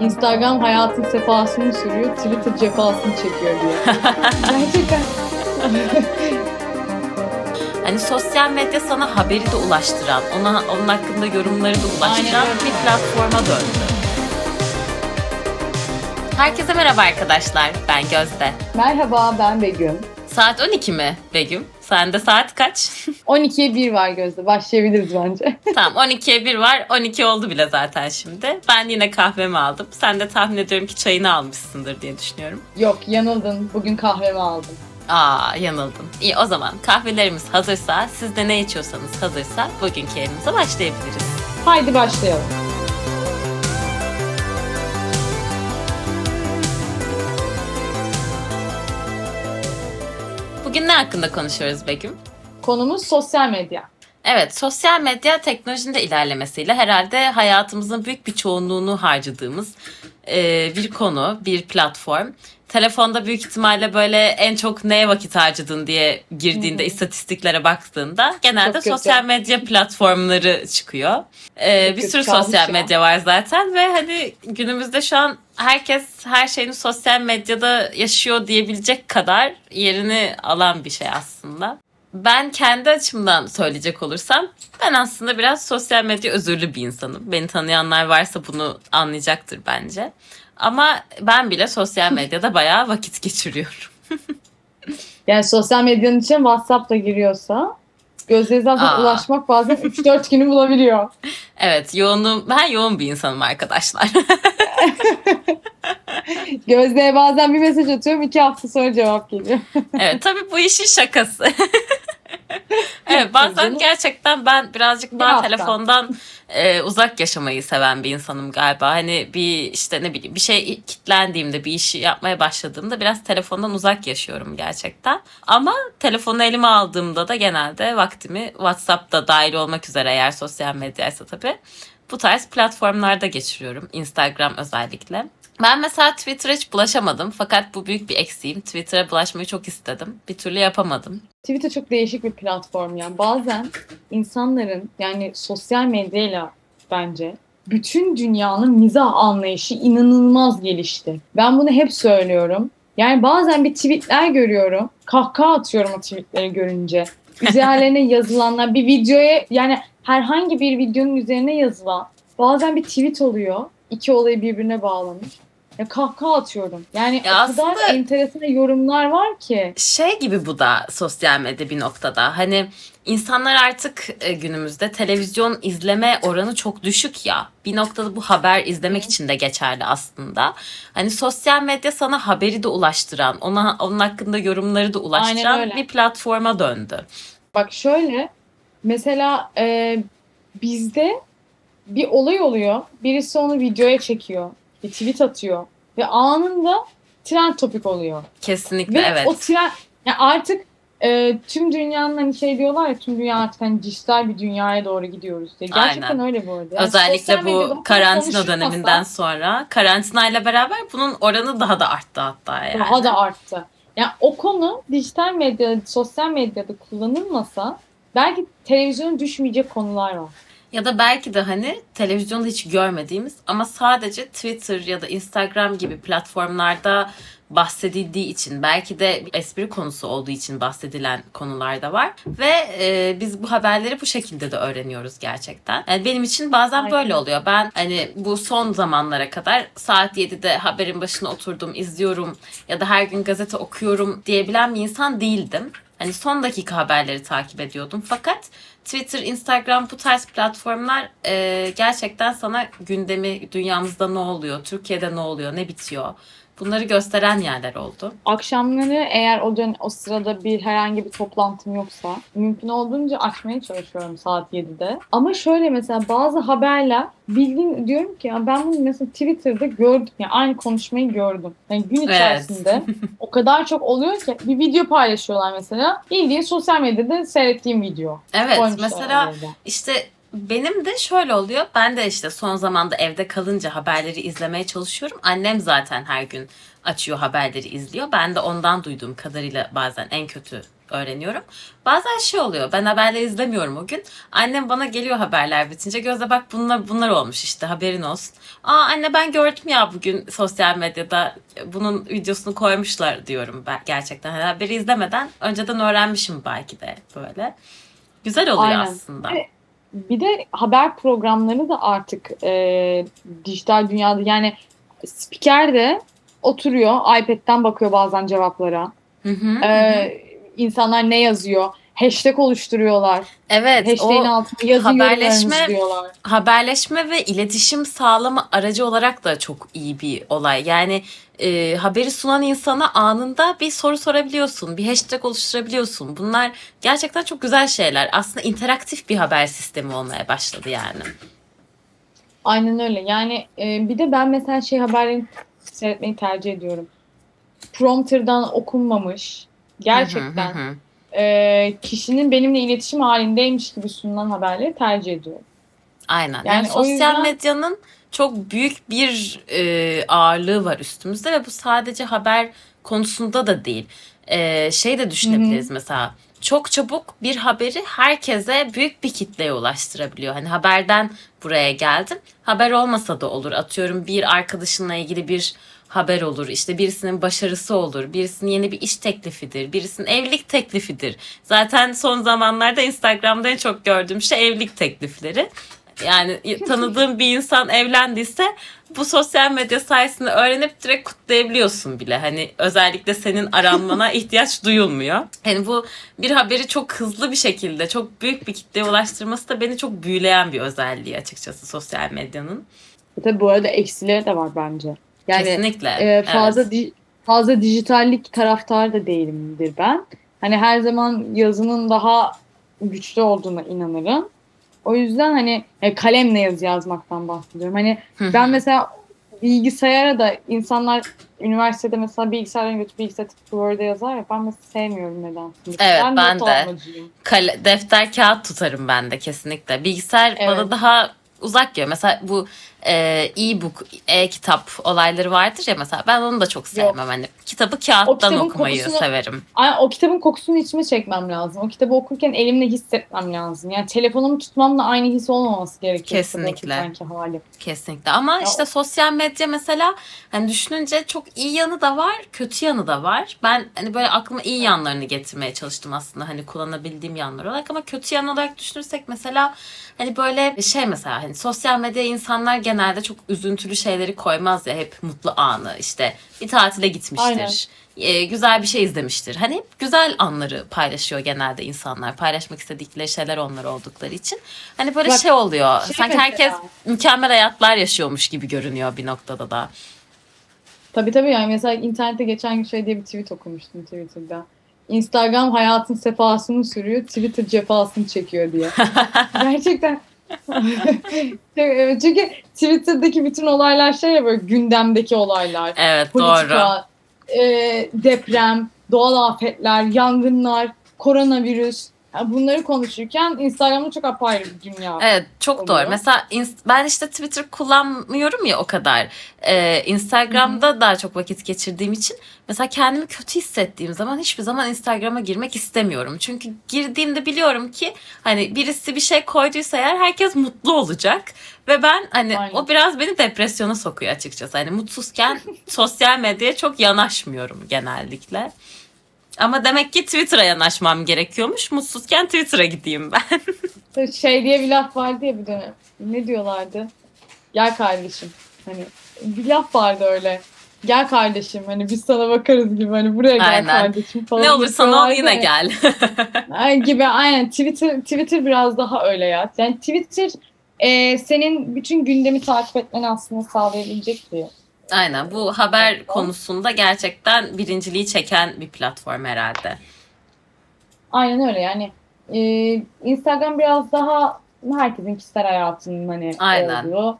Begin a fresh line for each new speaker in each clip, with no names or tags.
Instagram hayatın sefasını sürüyor, Twitter cefasını çekiyor diye. Gerçekten.
Hani sosyal medya sana haberi de ulaştıran, ona onun hakkında yorumları da ulaştıran bir platforma döndü. Herkese merhaba arkadaşlar. Ben Gözde.
Merhaba ben Begüm.
Saat 12 mi Begüm? Sende saat kaç?
12'ye 1 var Gözde. Başlayabiliriz bence.
tamam 12'ye 1 var. 12 oldu bile zaten şimdi. Ben yine kahvemi aldım. Sen de tahmin ediyorum ki çayını almışsındır diye düşünüyorum.
Yok yanıldın. Bugün kahvemi aldım.
Aa yanıldın. İyi o zaman kahvelerimiz hazırsa, siz de ne içiyorsanız hazırsa bugünkü yayınımıza başlayabiliriz.
Haydi başlayalım.
Bugün ne hakkında konuşuyoruz Begüm?
Konumuz sosyal medya.
Evet, sosyal medya teknolojinin de ilerlemesiyle herhalde hayatımızın büyük bir çoğunluğunu harcadığımız e, bir konu, bir platform. Telefonda büyük ihtimalle böyle en çok neye vakit harcadın diye girdiğinde, istatistiklere baktığında genelde
Çok kötü.
sosyal medya platformları çıkıyor. E,
Çok
bir sürü sosyal
ya.
medya var zaten ve hani günümüzde şu an herkes her şeyini sosyal medyada yaşıyor diyebilecek kadar yerini alan bir şey aslında. Ben kendi açımdan söyleyecek olursam ben aslında biraz sosyal medya özürlü bir insanım. Beni tanıyanlar varsa bunu anlayacaktır bence. Ama ben bile sosyal medyada bayağı vakit geçiriyorum.
Yani sosyal medyanın içine WhatsApp da giriyorsa Gözde'ye zaten
Aa.
ulaşmak bazen 3-4 günü bulabiliyor.
Evet yoğunum, ben yoğun bir insanım arkadaşlar.
Gözde'ye bazen bir mesaj atıyorum 2 hafta sonra cevap geliyor.
evet tabii bu işin şakası. evet bazen gerçekten ben birazcık
Bir
daha
hafta.
telefondan e, uzak yaşamayı seven bir insanım galiba. Hani bir işte ne bileyim bir şey kitlendiğimde bir işi yapmaya başladığımda biraz telefondan uzak yaşıyorum gerçekten. Ama telefonu elime aldığımda da genelde vaktimi WhatsApp'ta dahil olmak üzere eğer sosyal medyaysa tabii bu tarz platformlarda geçiriyorum. Instagram özellikle. Ben mesela Twitter'a hiç bulaşamadım. Fakat bu büyük bir eksiğim. Twitter'a bulaşmayı çok istedim. Bir türlü yapamadım.
Twitter çok değişik bir platform yani. Bazen insanların yani sosyal medyayla bence bütün dünyanın mizah anlayışı inanılmaz gelişti. Ben bunu hep söylüyorum. Yani bazen bir tweetler görüyorum. Kahkaha atıyorum o tweetleri görünce. Üzerlerine yazılanlar bir videoya yani herhangi bir videonun üzerine yazılan bazen bir tweet oluyor. İki olayı birbirine bağlamış. Ya kahkaha atıyorum. Yani
Ya
o kadar enteresan yorumlar var ki.
Şey gibi bu da sosyal medya bir noktada. Hani insanlar artık e, günümüzde televizyon izleme oranı çok düşük ya. Bir noktada bu haber izlemek için de geçerli aslında. Hani sosyal medya sana haberi de ulaştıran, ona onun hakkında yorumları da ulaştıran bir platforma döndü.
Bak şöyle mesela e, bizde bir olay oluyor. Birisi onu videoya çekiyor. Bir tweet atıyor. Ve anında trend topik oluyor.
Kesinlikle
Ve
evet.
o trend yani artık e, tüm dünyanın hani şey diyorlar ya tüm dünya artık hani dijital bir dünyaya doğru gidiyoruz diye. Gerçekten
Aynen.
öyle bu arada. Yani
Özellikle bu karantina döneminden sonra karantinayla beraber bunun oranı daha da arttı hatta yani.
Daha da arttı. Yani o konu dijital medyada, sosyal medyada kullanılmasa belki televizyona düşmeyecek konular var.
Ya da belki de hani televizyonda hiç görmediğimiz ama sadece Twitter ya da Instagram gibi platformlarda bahsedildiği için belki de espri konusu olduğu için bahsedilen konular da var ve e, biz bu haberleri bu şekilde de öğreniyoruz gerçekten. Yani benim için bazen
Aynen.
böyle oluyor. Ben hani bu son zamanlara kadar saat 7'de haberin başına oturdum, izliyorum ya da her gün gazete okuyorum diyebilen bir insan değildim. Hani son dakika haberleri takip ediyordum. Fakat Twitter, Instagram bu tarz platformlar e, gerçekten sana gündemi, dünyamızda ne oluyor, Türkiye'de ne oluyor, ne bitiyor bunları gösteren yerler oldu.
Akşamları eğer o dön o sırada bir herhangi bir toplantım yoksa mümkün olduğunca açmaya çalışıyorum saat 7'de. Ama şöyle mesela bazı haberler bildiğin diyorum ki ya ben bunu mesela Twitter'da gördüm. Yani aynı konuşmayı gördüm. Yani gün
Evet.
içerisinde o kadar çok oluyor ki bir video paylaşıyorlar mesela. Bildiğin sosyal medyada seyrettiğim video.
Evet
Koymuşlar
mesela
oraya.
işte Benim de şöyle oluyor. Ben de işte son zamanda evde kalınca haberleri izlemeye çalışıyorum. Annem zaten her gün açıyor haberleri izliyor. Ben de ondan duyduğum kadarıyla bazen en kötü öğreniyorum. Bazen şey oluyor. Ben haberleri izlemiyorum o gün. Annem bana geliyor haberler bitince. Gözde bak bunlar bunlar olmuş işte haberin olsun. Aa anne ben gördüm ya bugün sosyal medyada bunun videosunu koymuşlar diyorum ben gerçekten. Haberi izlemeden önceden öğrenmişim belki de böyle. Güzel oluyor
Aynen.
aslında.
Evet. Bir de haber programları da artık e, dijital dünyada yani spiker de oturuyor iPad'den bakıyor bazen cevaplara.
Hı hı, hı hı.
İnsanlar ne yazıyor? Hashtag oluşturuyorlar.
Evet
Hashtag'in altına yazı
haberleşme-
diyorlar.
haberleşme ve iletişim sağlama aracı olarak da çok iyi bir olay. Yani e, haberi sunan insana anında bir soru sorabiliyorsun, bir hashtag oluşturabiliyorsun. Bunlar gerçekten çok güzel şeyler. Aslında interaktif bir haber sistemi olmaya başladı yani.
Aynen öyle. Yani e, bir de ben mesela şey haberlerini seyretmeyi tercih ediyorum. Prompter'dan okunmamış. Gerçekten
Hı hı hı.
E, kişinin benimle iletişim halindeymiş gibi sunulan haberleri tercih ediyorum.
Aynen. Yani,
Yani
sosyal
yüzden-
medyanın çok büyük bir e, ağırlığı var üstümüzde ve bu sadece haber konusunda da değil. E, şey de düşünebiliriz mesela. Çok çabuk bir haberi herkese büyük bir kitleye ulaştırabiliyor. Hani haberden buraya geldim. Haber olmasa da olur. Atıyorum bir arkadaşınla ilgili bir haber olur. İşte birisinin başarısı olur. Birisinin yeni bir iş teklifidir. Birisinin evlilik teklifidir. Zaten son zamanlarda Instagram'da en çok gördüğüm şey evlilik teklifleri. Yani tanıdığım bir insan evlendiyse bu sosyal medya sayesinde öğrenip direkt kutlayabiliyorsun bile. Hani özellikle senin aranmana ihtiyaç duyulmuyor. Yani bu bir haberi çok hızlı bir şekilde çok büyük bir kitleye ulaştırması da beni çok büyüleyen bir özelliği açıkçası sosyal medyanın.
Tabii bu arada eksileri de var bence. Yani
Kesinlikle.
e, fazla
Evet.
di- fazla dijitallik taraftar da değilimdir ben. Hani her zaman yazının daha güçlü olduğuna inanırım. O yüzden hani e, kalemle yazı yazmaktan bahsediyorum. Hani ben mesela bilgisayara da insanlar üniversitede mesela bilgisayardan götürüp bilgisayar tıpkı Word'e yazar ya ben mesela sevmiyorum neden.
Evet,
ben,
ben de. Kale- defter kağıt tutarım ben de kesinlikle. Bilgisayar
Evet.
bana daha uzak geliyor. Mesela bu e-book, e-kitap olayları vardır ya mesela ben onu da çok sevmem. Hani kitabı kağıttan okumayı
kokusunu-
severim.
Ay, o kitabın kokusunu içime çekmem lazım. O kitabı okurken elimle hissetmem lazım. Yani telefonumu tutmamla aynı his olmaması gerekiyor.
Kesinlikle.
okurkenki hali.
Kesinlikle ama
Ya
işte sosyal medya mesela hani düşününce çok iyi yanı da var, kötü yanı da var. Ben hani böyle aklıma iyi yanlarını getirmeye çalıştım aslında hani kullanabildiğim yanlar olarak ama kötü yan olarak düşünürsek mesela hani böyle şey mesela hani sosyal medyaya insanlar genelde çok üzüntülü şeyleri koymaz ya hep mutlu anı işte bir tatile gitmiştir. E, güzel bir şey izlemiştir. Hani hep güzel anları paylaşıyor genelde insanlar. Paylaşmak istedikleri şeyler onlar oldukları için. Hani böyle
Bak,
şey oluyor.
şey
Sanki
mesela-
herkes mükemmel hayatlar yaşıyormuş gibi görünüyor bir noktada da.
Tabii tabii yani mesela internette geçen gün şey diye bir tweet okumuştum Twitter'da. Instagram hayatın sefasını sürüyor, Twitter cefasını çekiyor diye. Gerçekten. Çünkü Twitter'daki bütün olaylar şey ya böyle gündemdeki olaylar.
Evet doğru.
Politika, e, deprem, doğal afetler, yangınlar, koronavirüs. Yani bunları konuşurken Instagram'da çok apayrı bir dünya.
Evet çok
oluyor.
doğru. Mesela ben işte Twitter kullanmıyorum ya o kadar. Ee, Instagram'da daha çok vakit geçirdiğim için mesela kendimi kötü hissettiğim zaman hiçbir zaman Instagram'a girmek istemiyorum. Çünkü girdiğimde biliyorum ki hani birisi bir şey koyduysa eğer herkes mutlu olacak ve ben hani
Aynen.
o biraz beni depresyona sokuyor açıkçası. Hani mutsuzken sosyal medyaya çok yanaşmıyorum genellikle. Ama demek ki Twitter'a yanaşmam gerekiyormuş. Mutsuzken Twitter'a gideyim ben.
Şey diye bir laf vardı ya bir dönem. Ne diyorlardı? Gel kardeşim. Hani bir laf vardı öyle. Gel kardeşim hani biz sana bakarız gibi hani buraya gel
Aynen.
kardeşim falan.
Ne olursan ol yine gel.
Gibi aynen Twitter Twitter biraz daha öyle ya. Yani Twitter e, senin bütün gündemi takip etmeni aslında sağlayabilecek bir
Aynen bu haber konusunda gerçekten birinciliği çeken bir platform herhalde.
Aynen öyle yani e, Instagram biraz daha herkesin kişisel hayatının hani
Aynen.
olduğu.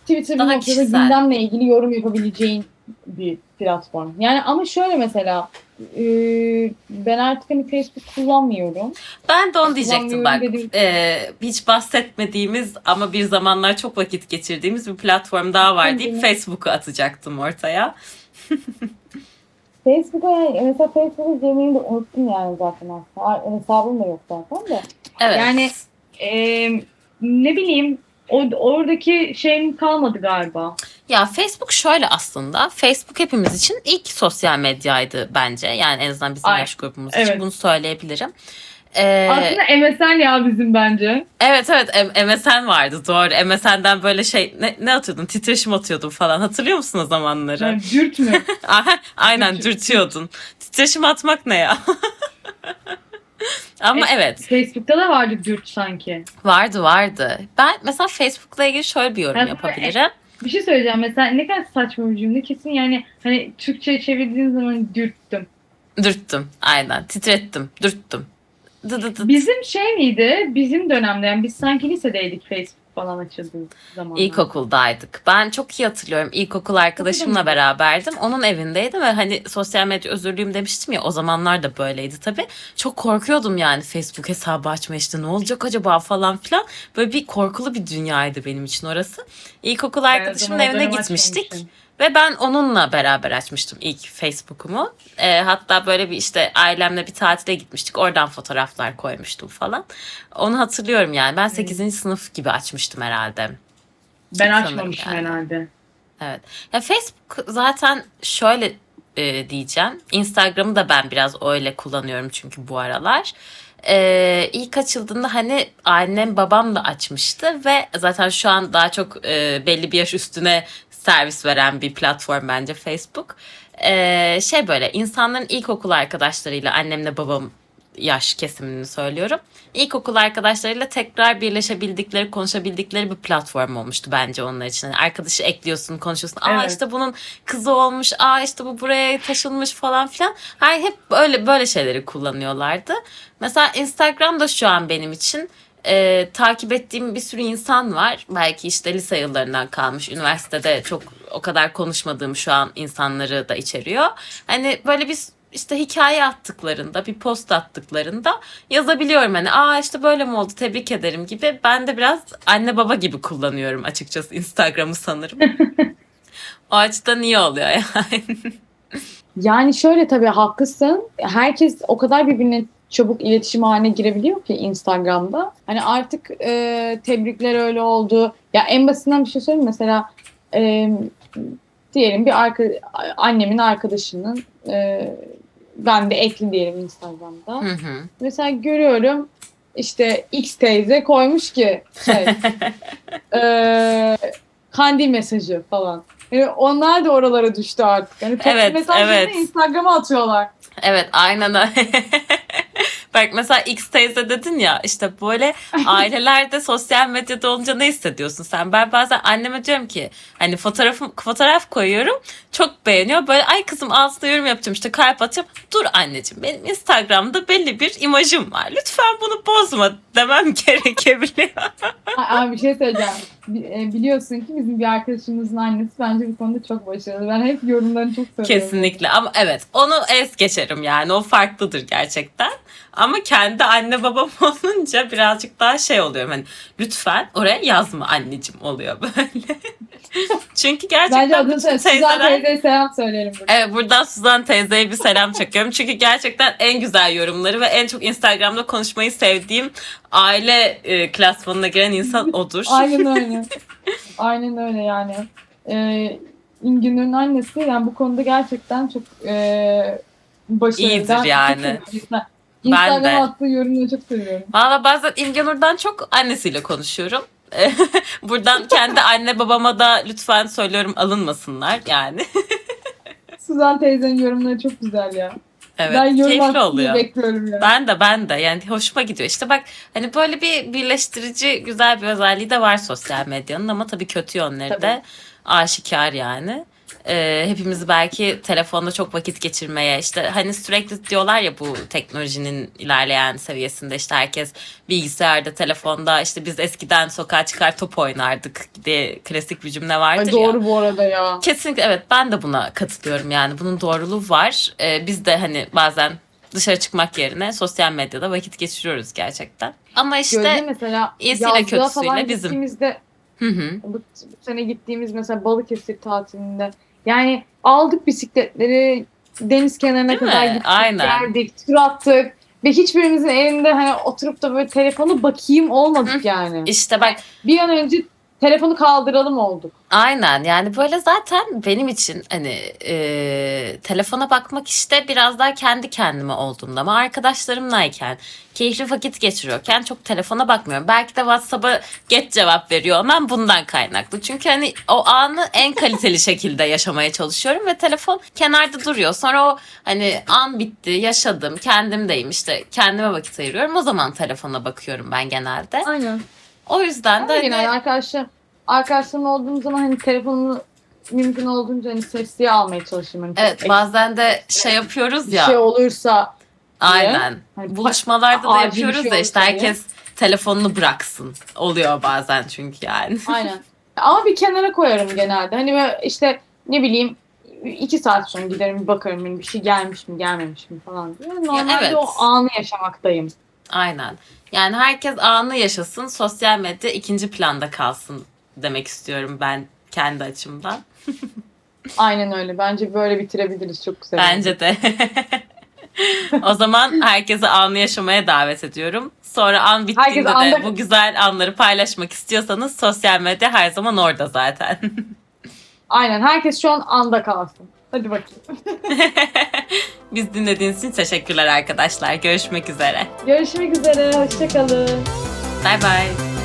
Twitter bir
Daha
noktada
kişisel.
gündemle ilgili yorum yapabileceğin bir platform. Yani ama şöyle mesela e, ben artık hani Facebook kullanmıyorum.
Ben de onu diyecektim bak. Ee, hiç bahsetmediğimiz ama bir zamanlar çok vakit geçirdiğimiz bir platform daha var deyip. Facebook'u atacaktım ortaya.
Facebook'a yani mesela Facebook'a girmeyi de unuttum yani zaten aslında. Hesabım da yok zaten de.
Evet.
Yani e, ne bileyim o, oradaki şeyim kalmadı galiba.
Ya Facebook şöyle aslında. Facebook hepimiz için ilk sosyal medyaydı bence. Yani en azından bizim
Ay,
yaş grubumuz
evet.
için bunu söyleyebilirim. Ee,
Aslında MSN ya bizim bence.
evet evet MSN vardı doğru. MSN'den böyle şey ne, ne atıyordun? Titreşim atıyordun falan. Hatırlıyor musun o zamanları?
Yani dürt mü?
Aynen
Dürt-
dürtüyordun. Titreşim atmak ne ya? Ama
E,
evet
Facebook'ta da vardı dürt sanki.
vardı vardı. Ben mesela Facebook'la ilgili şöyle bir yorum yapabilirim.
Bir şey söyleyeceğim mesela ne kadar saçma bir cümle kesin yani hani Türkçe çevirdiğin zaman dürttüm.
Dürttüm aynen titrettim dürttüm. Dı dı dı.
Bizim şey miydi? Bizim dönemde yani biz sanki lisedeydik Facebook falan açıldığı zaman.
İlkokuldaydık. Ben çok iyi hatırlıyorum. İlkokul arkadaşımla beraberdim. Onun evindeydim ve hani sosyal medya özürlüyüm demiştim ya o zamanlar da böyleydi tabii. Çok korkuyordum yani Facebook hesabı açma işte ne olacak acaba falan filan. Böyle bir korkulu bir dünyaydı benim için orası. İlkokul arkadaşımın evine gitmiştik.
açmamıştım.
Ve ben onunla beraber açmıştım ilk Facebook'umu. Ee, hatta böyle bir işte ailemle bir tatile gitmiştik. Oradan fotoğraflar koymuştum falan. Onu hatırlıyorum yani. Ben 8. sınıf gibi açmıştım herhalde.
Ben
Sanırım
açmamışım
yani.
herhalde.
Evet. Ya Facebook zaten şöyle e, diyeceğim. Instagram'ı da ben biraz öyle kullanıyorum çünkü bu aralar. Ee, ilk açıldığında hani annem babam da açmıştı ve zaten şu an daha çok e, belli bir yaş üstüne servis veren bir platform bence Facebook. Ee, şey böyle insanların ilkokul arkadaşlarıyla annemle babam yaş kesimini söylüyorum. İlkokul arkadaşlarıyla tekrar birleşebildikleri, konuşabildikleri bir platform olmuştu bence onlar için. Hani arkadaşı ekliyorsun, konuşuyorsun. Aa
Evet.
işte bunun kızı olmuş, aa işte bu buraya taşınmış falan filan. Her hep böyle böyle şeyleri kullanıyorlardı. Mesela Instagram da şu an benim için e, takip ettiğim bir sürü insan var. Belki işte lise yıllarından kalmış. Üniversitede çok o kadar konuşmadığım şu an insanları da içeriyor. Hani böyle bir işte hikaye attıklarında, bir post attıklarında yazabiliyorum hani aa işte böyle mi oldu tebrik ederim gibi. Ben de biraz anne baba gibi kullanıyorum açıkçası Instagram'ı sanırım. o açıdan iyi oluyor yani.
Yani şöyle tabii haklısın. Herkes o kadar birbirine çabuk iletişim haline girebiliyor ki Instagram'da. Hani artık e, tebrikler öyle oldu. Ya en basitinden bir şey söyleyeyim mesela e, diyelim bir arka, annemin arkadaşının e, ben de ekli diyelim Instagram'da.
Hı hı.
Mesela görüyorum işte X teyze koymuş ki şey e, kandil mesajı falan. Yani onlar da oralara düştü artık. Yani
Evet,
mesajlarını
evet.
Instagram'a atıyorlar.
Evet aynen öyle. Bak mesela X teyze dedin ya işte böyle ailelerde sosyal medyada olunca ne hissediyorsun sen? Ben bazen anneme diyorum ki hani fotoğrafım fotoğraf koyuyorum çok beğeniyor. Böyle ay kızım altına yorum yapacağım işte kalp atacağım. Dur anneciğim benim Instagram'da belli bir imajım var. Lütfen bunu bozma demem gerekebiliyor.
Abi bir şey söyleyeceğim. E, Biliyorsun ki bizim bir arkadaşımızın annesi bence bu konuda çok başarılı. Ben hep yorumlarını çok seviyorum.
Kesinlikle ama evet onu es geçerim yani o farklıdır gerçekten. Ama kendi anne babam olunca birazcık daha şey oluyorum hani lütfen oraya yazma anneciğim oluyor böyle. Çünkü
Bence
gerçekten
adını
bütün
söyle. Suzan
teyzeler...
teyzeye selam söyleyelim burada.
Evet buradan Suzan teyzeye bir selam çakıyorum. Çünkü gerçekten en güzel yorumları ve en çok Instagram'da konuşmayı sevdiğim aile e, klasmanına giren insan odur.
Aynen öyle. Aynen öyle yani. Ee, İngün'ün annesi yani bu konuda gerçekten çok e, başarılı.
İyidir
çok
yani.
Insta-
Ben de.
attığı yorumları çok seviyorum.
Valla bazen İmge Nur'dan çok annesiyle konuşuyorum. Buradan kendi anne babama da lütfen söylüyorum alınmasınlar yani.
Suzan teyzenin yorumları çok güzel ya.
Evet
ben yorum
oluyor.
bekliyorum ya.
Ben de ben de yani hoşuma gidiyor. İşte bak hani böyle bir birleştirici güzel bir özelliği de var sosyal medyanın ama tabii kötü yönleri
Tabii.
de aşikar yani. E, hepimizi belki telefonda çok vakit geçirmeye işte hani sürekli diyorlar ya bu teknolojinin ilerleyen seviyesinde işte herkes bilgisayarda telefonda işte biz eskiden sokağa çıkar top oynardık diye klasik bir cümle vardır
Ay,
ya.
doğru bu arada ya.
Kesinlikle evet ben de buna katılıyorum yani bunun doğruluğu var. Ee, biz de hani bazen dışarı çıkmak yerine sosyal medyada vakit geçiriyoruz gerçekten. Ama işte
mesela
iyisiyle kötüsüyle bizim.
gittiğimizde
hı hı,
bu, bu sene gittiğimiz mesela Balıkesir tatilinde yani aldık bisikletleri deniz kenarına
Değil mi?
kadar gittik,
Aynen.
geldik, tur attık ve hiçbirimizin elinde hani oturup da böyle telefonu bakayım olmadık yani.
işte bak
Bir an önce telefonu kaldıralım olduk.
Aynen yani böyle zaten benim için hani e, telefona bakmak işte biraz daha kendi kendime olduğumda ama arkadaşlarımlayken keyifli vakit geçiriyorken çok telefona bakmıyorum. Belki de WhatsApp'a geç cevap veriyor olmam bundan kaynaklı. Çünkü hani o anı en kaliteli şekilde yaşamaya çalışıyorum ve telefon kenarda duruyor. Sonra o hani an bitti yaşadım kendimdeyim işte kendime vakit ayırıyorum. O zaman telefona bakıyorum ben genelde.
Aynen.
O yüzden de
de
hani,
arkadaşlar, arkadaşlarım olduğum zaman hani telefonumu mümkün olduğunca hani sesliye almaya çalışıyorum. Hani
evet bazen de şey yapıyoruz
bir
ya.
şey olursa
Aynen.
Hani
Buluşmalarda da
bir
yapıyoruz
şey
da işte herkes telefonunu bıraksın. Oluyor bazen çünkü yani.
Aynen. Ama bir kenara koyarım genelde. Hani işte ne bileyim iki saat sonra giderim bir bakarım hani bir şey gelmiş mi gelmemiş mi falan diye. Normalde
evet.
o anı yaşamaktayım.
Aynen. Yani herkes anı yaşasın, sosyal medya ikinci planda kalsın demek istiyorum ben kendi açımdan.
Aynen öyle. Bence böyle bitirebiliriz. Çok güzel.
Bence de. o zaman herkese anı yaşamaya davet ediyorum. Sonra an bittiğinde
Herkes
de
anda-
bu güzel anları paylaşmak istiyorsanız sosyal medya her zaman orada zaten.
Aynen. Herkes şu an anda kalsın. Hadi bakayım.
Biz dinlediğiniz için teşekkürler arkadaşlar. Görüşmek üzere.
Görüşmek üzere. Hoşçakalın.
Bye bye.